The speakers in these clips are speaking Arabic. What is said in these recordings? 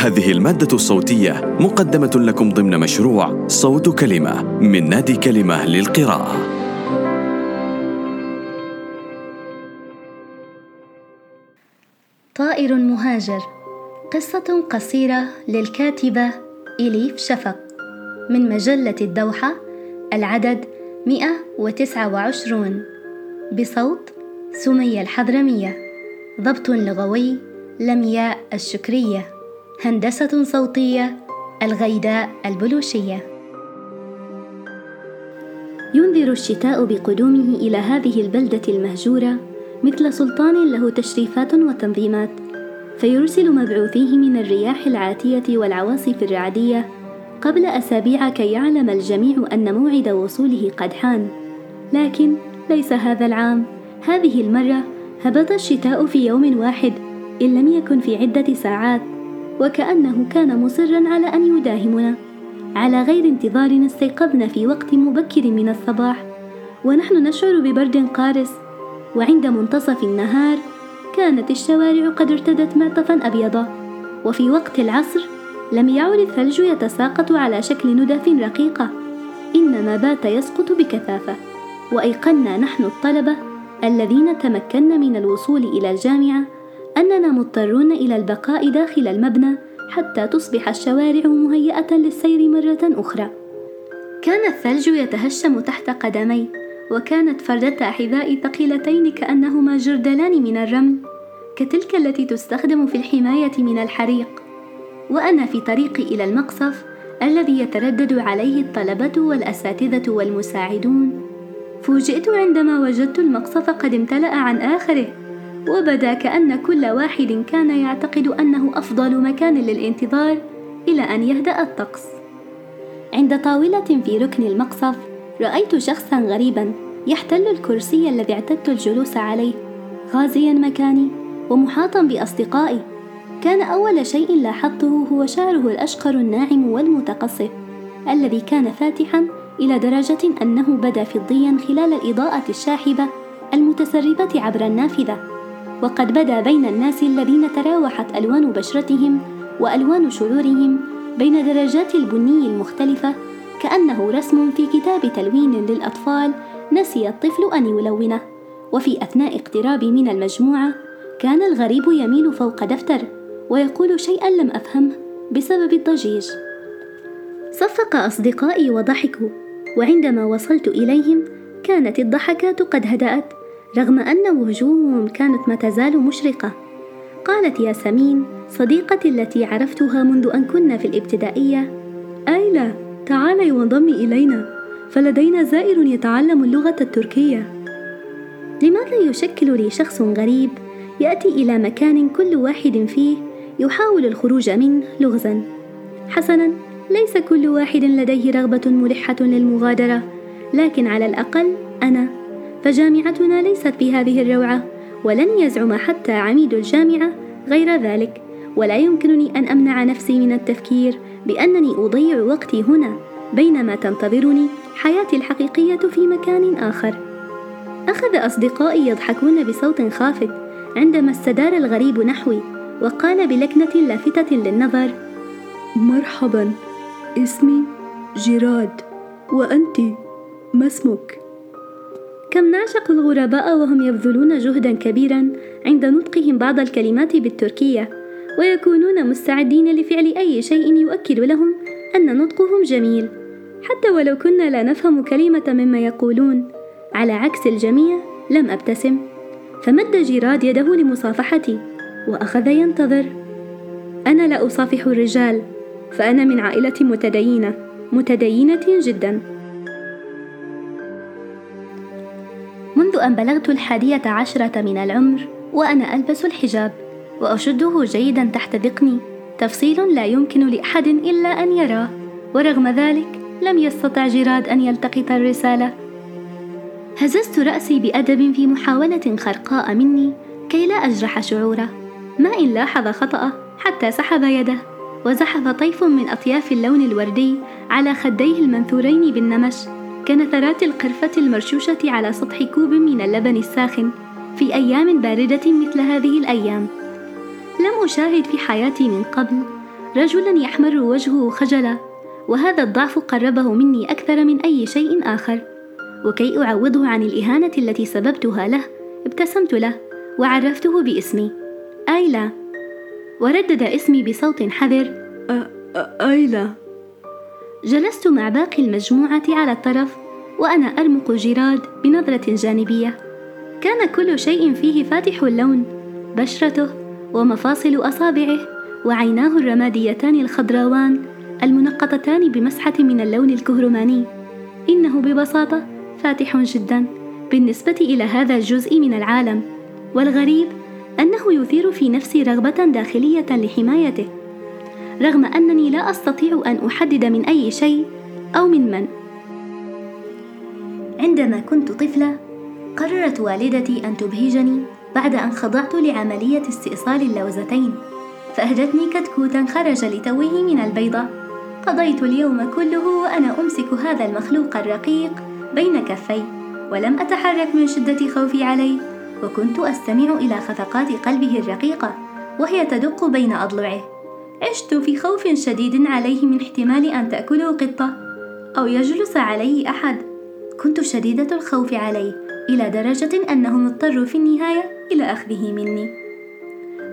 هذه المادة الصوتية مقدمة لكم ضمن مشروع صوت كلمة من نادي كلمة للقراءة. طائر مهاجر. قصة قصيرة للكاتبة إليف شفق. من مجلة الدوحة العدد 129 بصوت سمية الحضرمية. ضبط لغوي لمياء الشكرية. هندسة صوتية الغيداء البلوشية. ينذر الشتاء بقدومه إلى هذه البلدة المهجورة مثل سلطان له تشريفات وتنظيمات فيرسل مبعوثيه من الرياح العاتية والعواصف الرعدية قبل أسابيع كي يعلم الجميع أن موعد وصوله قد حان. لكن ليس هذا العام هذه المرة هبط الشتاء في يوم واحد إن لم يكن في عدة ساعات. وكأنه كان مصرا على أن يداهمنا. على غير انتظار استيقظنا في وقت مبكر من الصباح. ونحن نشعر ببرد قارس. وعند منتصف النهار كانت الشوارع قد ارتدت معطفا أبيضا. وفي وقت العصر لم يعد الثلج يتساقط على شكل ندف رقيقة. إنما بات يسقط بكثافة. وأيقنا نحن الطلبة الذين تمكنا من الوصول إلى الجامعة أننا مضطرون إلى البقاء داخل المبنى حتى تصبح الشوارع مهيئة للسير مرة أخرى. كان الثلج يتهشم تحت قدمي، وكانت فردتا حذائي ثقيلتين كأنهما جردلان من الرمل، كتلك التي تستخدم في الحماية من الحريق. وأنا في طريقي إلى المقصف الذي يتردد عليه الطلبة والأساتذة والمساعدون. فوجئت عندما وجدت المقصف قد امتلأ عن آخره، وبدا كأن كل واحد كان يعتقد أنه أفضل مكان للانتظار إلى أن يهدأ الطقس. عند طاولة في ركن المقصف، رأيت شخصا غريبا يحتل الكرسي الذي اعتدت الجلوس عليه، غازيا مكاني ومحاطا بأصدقائي. كان أول شيء لاحظته هو شعره الأشقر الناعم والمتقصف، الذي كان فاتحا إلى درجة أنه بدا فضيا خلال الإضاءة الشاحبة المتسربة عبر النافذة. وقد بدا بين الناس الذين تراوحت ألوان بشرتهم وألوان شعورهم بين درجات البني المختلفة كأنه رسم في كتاب تلوين للأطفال نسي الطفل أن يلونه. وفي أثناء اقترابي من المجموعة كان الغريب يميل فوق دفتر ويقول شيئا لم افهمه بسبب الضجيج. صفق أصدقائي وضحكوا وعندما وصلت إليهم كانت الضحكات قد هدأت رغم أن وجوههم كانت ما تزال مشرقة. قالت ياسمين صديقتي التي عرفتها منذ أن كنا في الابتدائية. آيلا تعالي وانضمي إلينا. فلدينا زائر يتعلم اللغة التركية. لماذا يشكل لي شخص غريب؟ يأتي إلى مكان كل واحد فيه يحاول الخروج منه لغزا. حسنا ليس كل واحد لديه رغبة ملحة للمغادرة. لكن على الأقل أنا فجامعتنا ليست بهذه الروعة ولن يزعم حتى عميد الجامعة غير ذلك ولا يمكنني أن أمنع نفسي من التفكير بأنني أضيع وقتي هنا بينما تنتظرني حياتي الحقيقية في مكان آخر أخذ أصدقائي يضحكون بصوت خافت عندما استدار الغريب نحوي وقال بلكنة لافتة للنظر مرحبا اسمي جيراد وأنت ما اسمك؟ كم نعشق الغرباء وهم يبذلون جهدا كبيرا عند نطقهم بعض الكلمات بالتركية ويكونون مستعدين لفعل أي شيء يؤكد لهم أن نطقهم جميل. حتى ولو كنا لا نفهم كلمة مما يقولون على عكس الجميع لم أبتسم. فمد جيراد يده لمصافحتي وأخذ ينتظر. أنا لا أصافح الرجال فأنا من عائلة متدينة متدينة جدا. أن بلغت الحادية عشرة من العمر وأنا ألبس الحجاب وأشده جيدا تحت ذقني تفصيل لا يمكن لأحد إلا أن يراه ورغم ذلك لم يستطع جيراد أن يلتقط الرسالة. هززت رأسي بأدب في محاولة خرقاء مني كي لا أجرح شعوره. ما إن لاحظ خطأه حتى سحب يده وزحف طيف من أطياف اللون الوردي على خديه المنثورين بالنمش. كنثرات القرفة المرشوشة على سطح كوب من اللبن الساخن في أيام باردة مثل هذه الأيام. لم أشاهد في حياتي من قبل رجلا يحمر وجهه خجلا وهذا الضعف قربه مني أكثر من أي شيء آخر. وكي أعوضه عن الإهانة التي سببتها له ابتسمت له وعرفته باسمي. آيلا وردد اسمي بصوت حذر. آيلا جلست مع باقي المجموعة على الطرف. وأنا أرمق جيراد بنظرة جانبية. كان كل شيء فيه فاتح اللون بشرته ومفاصل أصابعه وعيناه الرماديتان الخضراوان المنقطتان بمسحة من اللون الكهرماني. إنه ببساطة فاتح جدا بالنسبة إلى هذا الجزء من العالم. والغريب أنه يثير في نفسي رغبة داخلية لحمايته رغم أنني لا أستطيع أن أحدد من أي شيء أو من من. عندما كنت طفلة قررت والدتي أن تبهجني بعد أن خضعت لعملية استئصال اللوزتين فأهدتني كتكوتا خرج لتوه من البيضة. قضيت اليوم كله وأنا أمسك هذا المخلوق الرقيق بين كفي ولم أتحرك من شدة خوفي عليه وكنت أستمع إلى خفقات قلبه الرقيقة وهي تدق بين أضلعه. عشت في خوف شديد عليه من احتمال أن تأكله قطة أو يجلس عليه أحد. كنت شديدة الخوف عليه إلى درجة أنهم اضطروا في النهاية إلى أخذه مني.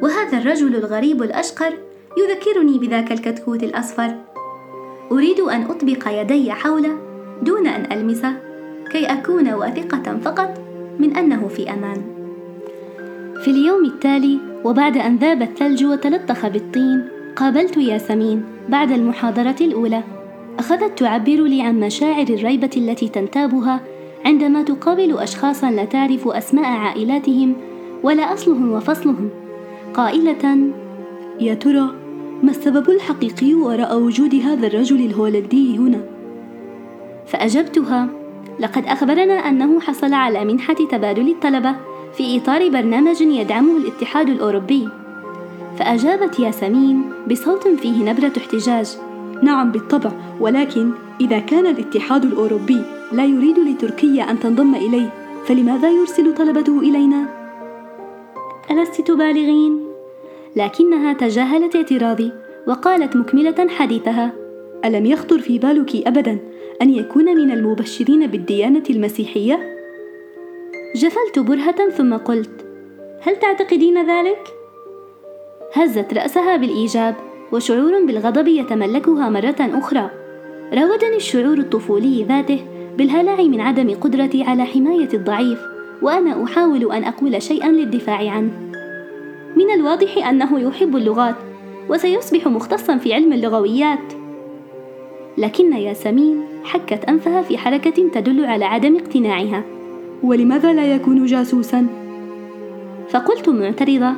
وهذا الرجل الغريب الأشقر يذكرني بذاك الكتكوت الأصفر. أريد أن أطبق يدي حوله دون أن ألمسه كي أكون واثقة فقط من أنه في أمان. في اليوم التالي وبعد أن ذاب الثلج وتلطخ بالطين قابلت ياسمين بعد المحاضرة الأولى. أخذت تعبر لي عن مشاعر الريبة التي تنتابها عندما تقابل أشخاصا لا تعرف أسماء عائلاتهم ولا أصلهم وفصلهم. قائلة يا ترى ما السبب الحقيقي وراء وجود هذا الرجل الهولندي هنا؟ فأجبتها لقد أخبرنا أنه حصل على منحة تبادل الطلبة في إطار برنامج يدعمه الاتحاد الأوروبي. فأجابت ياسمين بصوت فيه نبرة احتجاج. نعم بالطبع ولكن إذا كان الاتحاد الأوروبي لا يريد لتركيا أن تنضم إليه فلماذا يرسل طلبته إلينا؟ ألست تبالغين؟ لكنها تجاهلت اعتراضي وقالت مكملة حديثها ألم يخطر في بالك أبدا أن يكون من المبشرين بالديانة المسيحية؟ جفلت برهة ثم قلت هل تعتقدين ذلك؟ هزت رأسها بالإيجاب وشعور بالغضب يتملكها مرة أخرى راودني الشعور الطفولي ذاته بالهلع من عدم قدرتي على حماية الضعيف وأنا أحاول أن أقول شيئا للدفاع عنه من الواضح أنه يحب اللغات وسيصبح مختصا في علم اللغويات لكن ياسمين حكت أنفها في حركة تدل على عدم اقتناعها ولماذا لا يكون جاسوسا؟ فقلت معترضة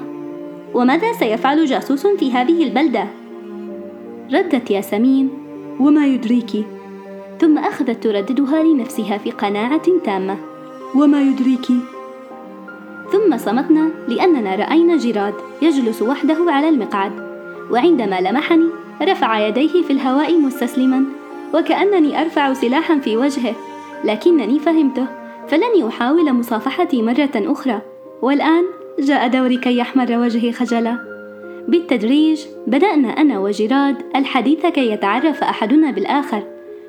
وماذا سيفعل جاسوس في هذه البلدة؟ ردت ياسمين وما يدريك؟ ثم أخذت ترددها لنفسها في قناعة تامة وما يدريك؟ ثم صمتنا لأننا رأينا جيراد يجلس وحده على المقعد وعندما لمحني رفع يديه في الهواء مستسلما وكأنني أرفع سلاحا في وجهه لكنني فهمته فلن يحاول مصافحتي مرة أخرى والآن جاء دوري كي يحمر وجهي خجلا. بالتدريج بدأنا أنا وجيراد الحديث كي يتعرف أحدنا بالآخر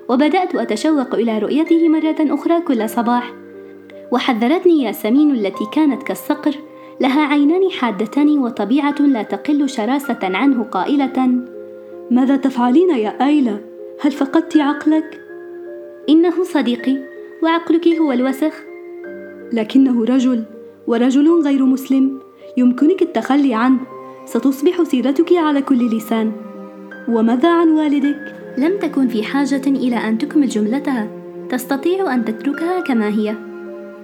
وبدأت أتشوق إلى رؤيته مرة أخرى كل صباح وحذرتني ياسمين التي كانت كالصقر لها عينان حادتان وطبيعة لا تقل شراسة عنه قائلة ماذا تفعلين يا آيلا؟ هل فقدت عقلك؟ إنه صديقي وعقلك هو الوسخ لكنه رجل ورجل غير مسلم يمكنك التخلي عنه ستصبح سيرتك على كل لسان. وماذا عن والدك؟ لم تكن في حاجة إلى أن تكمل جملتها. تستطيع أن تتركها كما هي.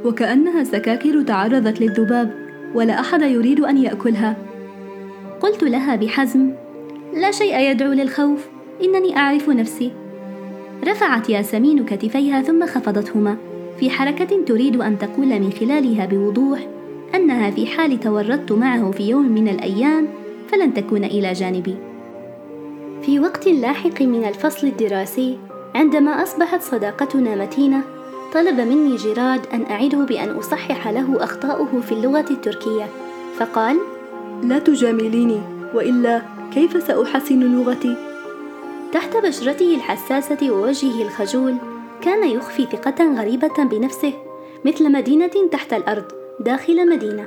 وكأنها سكاكر تعرضت للذباب ولا أحد يريد أن يأكلها. قلت لها بحزم لا شيء يدعو للخوف إنني أعرف نفسي. رفعت ياسمين كتفيها ثم خفضتهما. في حركة تريد أن تقول من خلالها بوضوح أنها في حال تورطت معه في يوم من الأيام فلن تكون إلى جانبي. في وقت لاحق من الفصل الدراسي عندما أصبحت صداقتنا متينة طلب مني جيراد أن أعده بأن أصحح له أخطاؤه في اللغة التركية فقال لا تجامليني وإلا كيف سأحسن لغتي؟ تحت بشرته الحساسة ووجهه الخجول كان يخفي ثقة غريبة بنفسه مثل مدينة تحت الأرض داخل مدينة.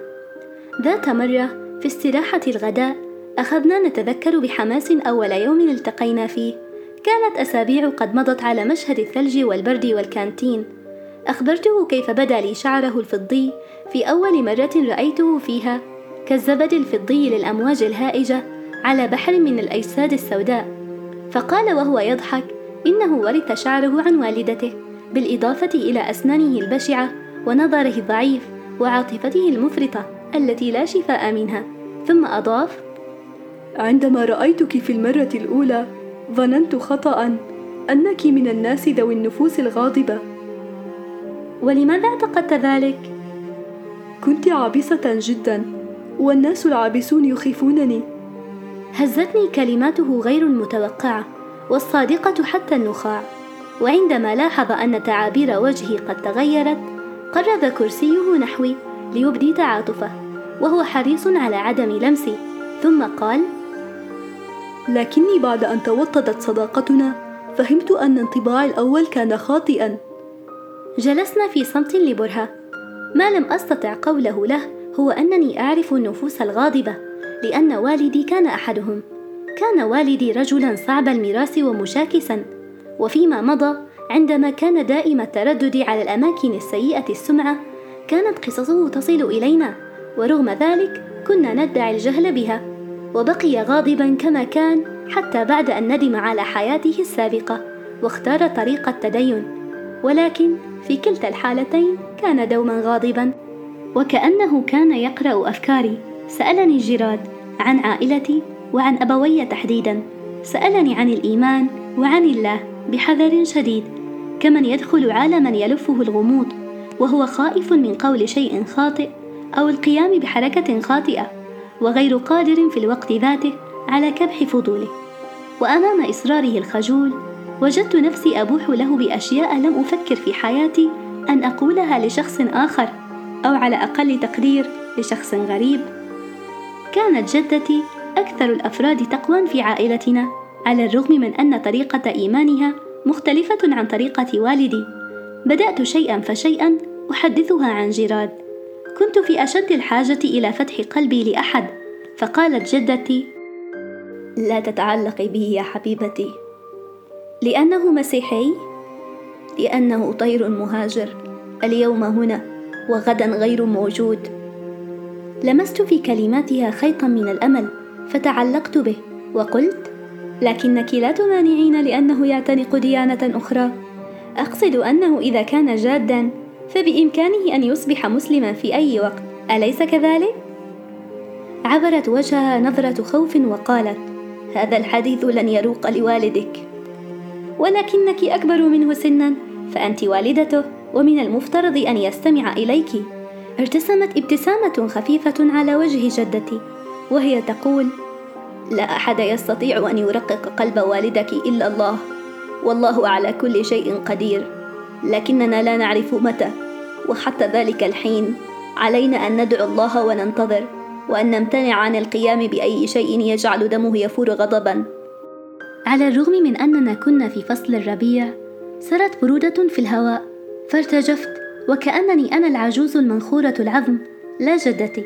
ذات مرة في استراحة الغداء أخذنا نتذكر بحماس أول يوم التقينا فيه. كانت أسابيع قد مضت على مشهد الثلج والبرد والكانتين. أخبرته كيف بدا لي شعره الفضي في أول مرة رأيته فيها كالزبد الفضي للأمواج الهائجة على بحر من الأجساد السوداء. فقال وهو يضحك إنه ورث شعره عن والدته بالإضافة إلى أسنانه البشعة ونظره الضعيف. وعاطفته المفرطة التي لا شفاء منها. ثم أضاف عندما رأيتك في المرة الأولى ظننت خطأ أنك من الناس ذوي النفوس الغاضبة. ولماذا أعتقدت ذلك؟ كنت عابسة جدا والناس العابسون يخيفونني. هزتني كلماته غير المتوقعة والصادقة حتى النخاع. وعندما لاحظ أن تعابير وجهي قد تغيرت قرب كرسيه نحوي ليبدي تعاطفه وهو حريص على عدم لمسي ثم قال لكني بعد أن توطدت صداقتنا فهمت أن انطباعي الأول كان خاطئا. جلسنا في صمت لبرهة. ما لم أستطع قوله له هو أنني أعرف النفوس الغاضبة لأن والدي كان أحدهم. كان والدي رجلا صعب الميراث ومشاكسا. وفيما مضى عندما كان دائم التردد على الأماكن السيئة السمعة كانت قصصه تصل إلينا ورغم ذلك كنا ندعي الجهل بها وبقي غاضبا كما كان حتى بعد أن ندم على حياته السابقة واختار طريق التدين. ولكن في كلتا الحالتين كان دوما غاضبا وكأنه كان يقرأ أفكاري. سألني جيراد عن عائلتي وعن أبوي تحديدا. سألني عن الإيمان وعن الله بحذر شديد. كمن يدخل عالما يلفه الغموض وهو خائف من قول شيء خاطئ أو القيام بحركة خاطئة وغير قادر في الوقت ذاته على كبح فضوله. وأمام إصراره الخجول وجدت نفسي أبوح له بأشياء لم أفكر في حياتي أن أقولها لشخص آخر أو على أقل تقدير لشخص غريب. كانت جدتي أكثر الأفراد تقوى في عائلتنا على الرغم من أن طريقة إيمانها مختلفة عن طريقة والدي. بدأت شيئا فشيئا أحدثها عن جيراد. كنت في أشد الحاجة إلى فتح قلبي لأحد فقالت جدتي لا تتعلقي به يا حبيبتي. لأنه مسيحي؟ لأنه طير مهاجر. اليوم هنا وغدا غير موجود. لمست في كلماتها خيطا من الأمل فتعلقت به وقلت لكنك لا تمانعين لأنه يعتنق ديانة أخرى. أقصد أنه إذا كان جادا فبإمكانه أن يصبح مسلما في أي وقت. أليس كذلك؟ عبرت وجهها نظرة خوف وقالت هذا الحديث لن يروق لوالدك. ولكنك أكبر منه سنا فأنت والدته ومن المفترض أن يستمع إليك. ارتسمت ابتسامة خفيفة على وجه جدتي وهي تقول لا أحد يستطيع أن يرقق قلب والدك إلا الله. والله على كل شيء قدير. لكننا لا نعرف متى. وحتى ذلك الحين علينا أن ندعو الله وننتظر وأن نمتنع عن القيام بأي شيء يجعل دمه يفور غضبا. على الرغم من أننا كنا في فصل الربيع سرت برودة في الهواء. فارتجفت وكأنني أنا العجوز المنخورة العظم لا جدتي.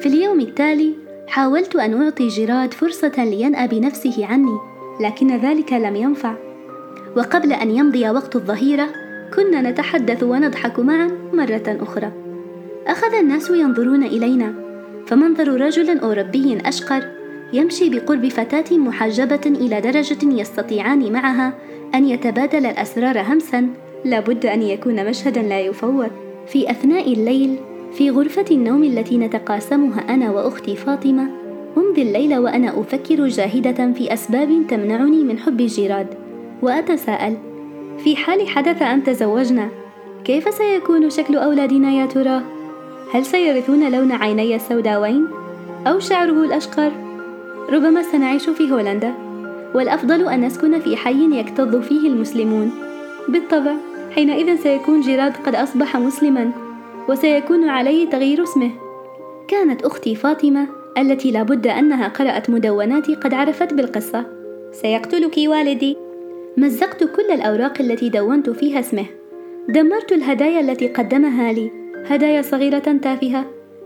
في اليوم التالي حاولت أن أعطي جيراد فرصة لينأى بنفسه عني لكن ذلك لم ينفع. وقبل أن يمضي وقت الظهيرة كنا نتحدث ونضحك معا مرة أخرى. أخذ الناس ينظرون إلينا فمنظر رجل أوروبي أشقر يمشي بقرب فتاة محجبة إلى درجة يستطيعان معها أن يتبادل الأسرار همسا لابد أن يكون مشهدا لا يفوت. في أثناء الليل في غرفة النوم التي نتقاسمها أنا وأختي فاطمة أمضي الليل وأنا أفكر جاهدة في أسباب تمنعني من حب جيراد وأتساءل في حال حدث أن تزوجنا كيف سيكون شكل أولادنا يا ترى؟ هل سيرثون لون عيني السوداوين؟ أو شعره الأشقر؟ ربما سنعيش في هولندا والأفضل أن نسكن في حي يكتظ فيه المسلمون بالطبع حينئذ سيكون جيراد قد أصبح مسلما وسيكون عليه تغيير اسمه. كانت أختي فاطمة التي لابد أنها قرأت مدوناتي قد عرفت بالقصة. سيقتلك والدي. مزقت كل الأوراق التي دونت فيها اسمه. دمرت الهدايا التي قدمها لي هدايا صغيرة تافهة.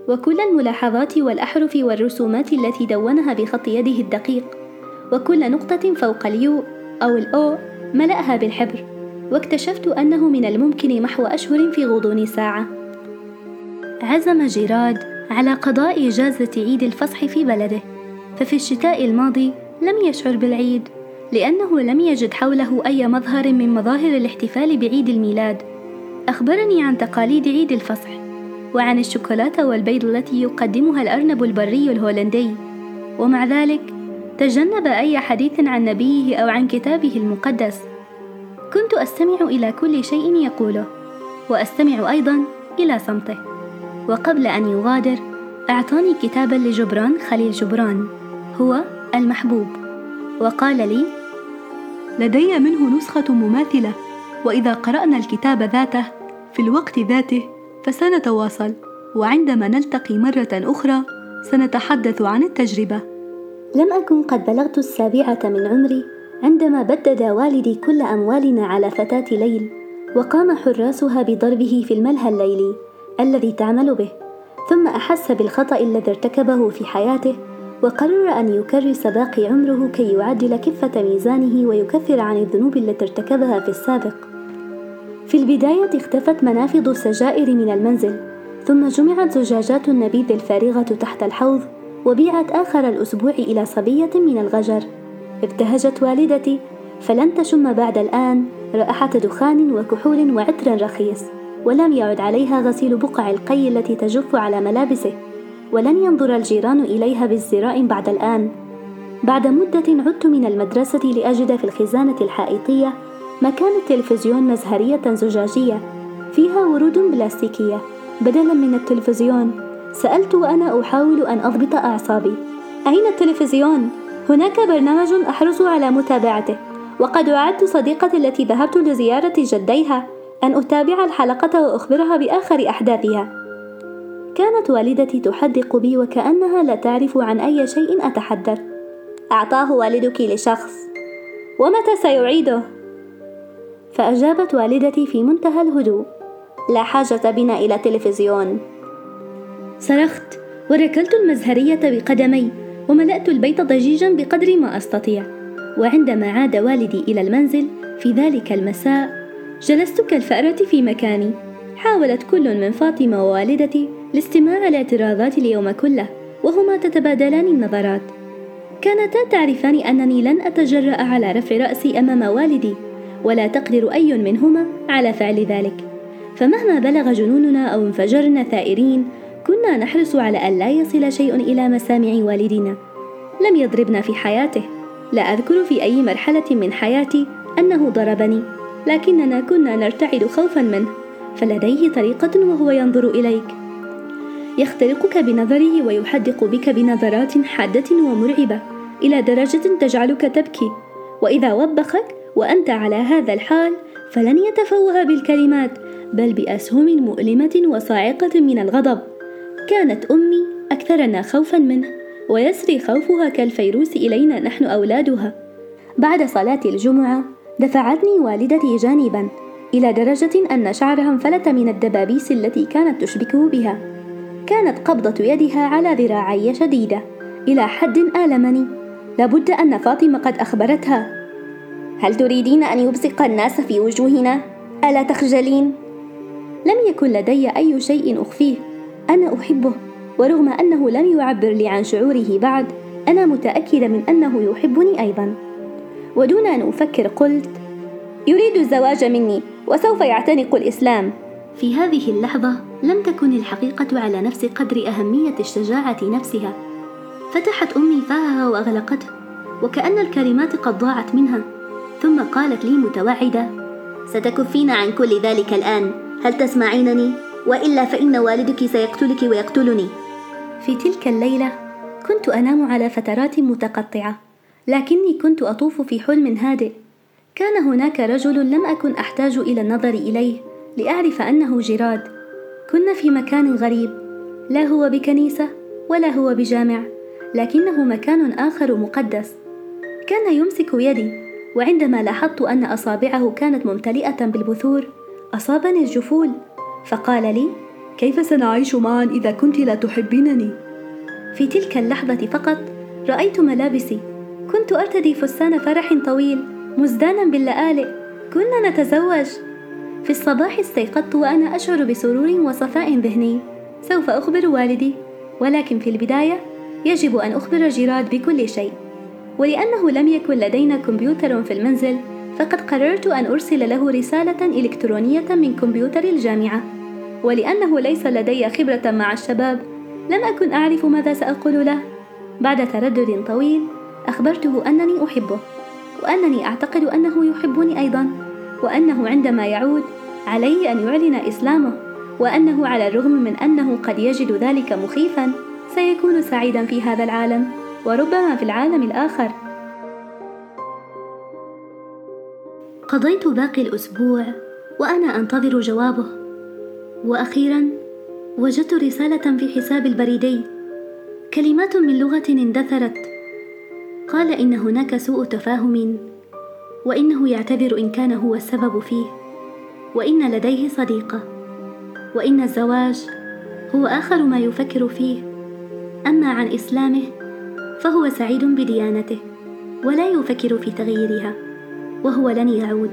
وكل الملاحظات والأحرف والرسومات التي دونها بخط يده الدقيق. وكل نقطة فوق اليو أو الأو ملأها بالحبر. واكتشفت أنه من الممكن محو أشهر في غضون ساعة. عزم جيراد على قضاء إجازة عيد الفصح في بلده ففي الشتاء الماضي لم يشعر بالعيد لأنه لم يجد حوله أي مظهر من مظاهر الاحتفال بعيد الميلاد. أخبرني عن تقاليد عيد الفصح وعن الشوكولاتة والبيض التي يقدمها الأرنب البري الهولندي. ومع ذلك تجنب أي حديث عن نبيه أو عن كتابه المقدس. كنت أستمع إلى كل شيء يقوله وأستمع أيضا إلى صمته. وقبل أن يغادر أعطاني كتابا لجبران خليل جبران هو المحبوب. وقال لي لدي منه نسخة مماثلة وإذا قرأنا الكتاب ذاته في الوقت ذاته فسنتواصل وعندما نلتقي مرة أخرى سنتحدث عن التجربة. لم أكن قد بلغت السابعة من عمري عندما بدد والدي كل أموالنا على فتاة ليل وقام حراسها بضربه في الملهى الليلي. الذي تعمل به ثم أحس بالخطأ الذي ارتكبه في حياته وقرر أن يكرس باقي عمره كي يعدل كفة ميزانه ويكفر عن الذنوب التي ارتكبها في السابق. في البداية اختفت منافذ السجائر من المنزل ثم جمعت زجاجات النبيذ الفارغة تحت الحوض وبيعت آخر الأسبوع إلى صبية من الغجر. ابتهجت والدتي فلن تشم بعد الآن رائحة دخان وكحول وعطر رخيص. ولم يعد عليها غسيل بقع القي التي تجف على ملابسه ولن ينظر الجيران إليها بازدراء بعد الآن. بعد مدة عدت من المدرسة لأجد في الخزانة الحائطية مكان التلفزيون مزهرية زجاجية فيها ورود بلاستيكية. بدلا من التلفزيون سألت وأنا أحاول أن أضبط أعصابي. أين التلفزيون؟ هناك برنامج أحرص على متابعته وقد وعدت صديقتي التي ذهبت لزيارة جديها. أن أتابع الحلقة وأخبرها بآخر أحداثها. كانت والدتي تحدق بي وكأنها لا تعرف عن أي شيء أتحدث. أعطاه والدك لشخص. ومتى سيعيده؟ فأجابت والدتي في منتهى الهدوء. لا حاجة بنا إلى تلفزيون. صرخت وركلت المزهرية بقدمي وملأت البيت ضجيجا بقدر ما أستطيع. وعندما عاد والدي إلى المنزل في ذلك المساء جلست كالفأرة في مكاني. حاولت كل من فاطمة ووالدتي الاستماع لاعتراضات اليوم كله وهما تتبادلان النظرات. كانتا تعرفان أنني لن أتجرأ على رفع رأسي أمام والدي ولا تقدر أي منهما على فعل ذلك. فمهما بلغ جنوننا أو انفجرنا ثائرين كنا نحرص على أن لا يصل شيء إلى مسامع والدنا لم يضربنا في حياته. لا أذكر في أي مرحلة من حياتي أنه ضربني. لكننا كنا نرتعد خوفا منه فلديه طريقة وهو ينظر إليك. يخترقك بنظره ويحدق بك بنظرات حادة ومرعبة إلى درجة تجعلك تبكي. وإذا وبخك وأنت على هذا الحال فلن يتفوه بالكلمات بل بأسهم مؤلمة وصاعقة من الغضب. كانت أمي أكثرنا خوفا منه ويسري خوفها كالفيروس إلينا نحن أولادها. بعد صلاة الجمعة دفعتني والدتي جانبا إلى درجة أن شعرها انفلت من الدبابيس التي كانت تشبكه بها. كانت قبضة يدها على ذراعي شديدة. إلى حد آلمني. لابد أن فاطمة قد أخبرتها. هل تريدين أن يبصق الناس في وجوهنا؟ ألا تخجلين؟ لم يكن لدي أي شيء أخفيه. أنا أحبه. ورغم أنه لم يعبر لي عن شعوره بعد أنا متأكدة من أنه يحبني أيضا. ودون أن أفكر قلت يريد الزواج مني وسوف يعتنق الإسلام. في هذه اللحظة لم تكن الحقيقة على نفس قدر أهمية الشجاعة نفسها. فتحت أمي فاها وأغلقته وكأن الكلمات قد ضاعت منها. ثم قالت لي متوعدة ستكفين عن كل ذلك الآن هل تسمعينني؟ وإلا فإن والدك سيقتلك ويقتلني. في تلك الليلة كنت أنام على فترات متقطعة. لكني كنت أطوف في حلم هادئ. كان هناك رجل لم أكن أحتاج إلى النظر إليه لأعرف أنه جراد كنا في مكان غريب. لا هو بكنيسة ولا هو بجامع لكنه مكان آخر مقدس. كان يمسك يدي وعندما لاحظت أن أصابعه كانت ممتلئة بالبثور أصابني الجفول. فقال لي كيف سنعيش معا إذا كنت لا تحبينني؟ في تلك اللحظة فقط رأيت ملابسي. كنت أرتدي فستان فرح طويل مزدانا باللآلئ. كنا نتزوج. في الصباح استيقظت وأنا أشعر بسرور وصفاء ذهني. سوف أخبر والدي. ولكن في البداية يجب أن أخبر جيراد بكل شيء. ولأنه لم يكن لدينا كمبيوتر في المنزل فقد قررت أن أرسل له رسالة إلكترونية من كمبيوتر الجامعة. ولأنه ليس لدي خبرة مع الشباب لم أكن أعرف ماذا سأقول له. بعد تردد طويل أخبرته أنني أحبه وأنني أعتقد أنه يحبني أيضا وأنه عندما يعود عليه أن يعلن إسلامه وأنه على الرغم من أنه قد يجد ذلك مخيفا سيكون سعيدا في هذا العالم وربما في العالم الآخر. قضيت باقي الأسبوع وأنا أنتظر جوابه. وأخيرا وجدت رسالة في حساب البريدي. كلمات من لغة اندثرت. قال إن هناك سوء تفاهم وإنه يعتذر إن كان هو السبب فيه وإن لديه صديقة وإن الزواج هو آخر ما يفكر فيه. أما عن إسلامه فهو سعيد بديانته ولا يفكر في تغييرها وهو لن يعود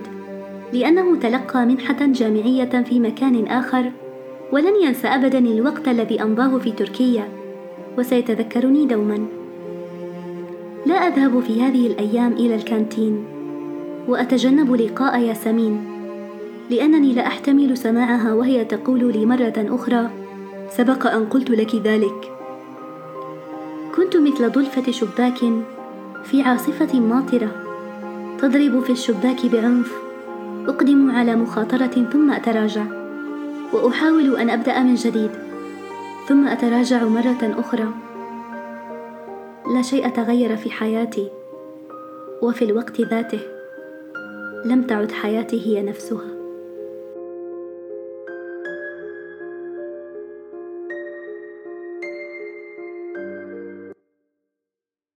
لأنه تلقى منحة جامعية في مكان آخر ولن ينسى أبدا الوقت الذي أمضاه في تركيا وسيتذكرني دوما. لا أذهب في هذه الأيام إلى الكانتين وأتجنب لقاء ياسمين لأنني لا أحتمل سماعها وهي تقول لي مرة أخرى سبق أن قلت لك ذلك. كنت مثل ضلفة شباك في عاصفة ماطرة تضرب في الشباك بعنف أقدم على مخاطرة ثم أتراجع وأحاول أن أبدأ من جديد ثم أتراجع مرة أخرى. لا شيء تغير في حياتي وفي الوقت ذاته. لم تعد حياتي هي نفسها.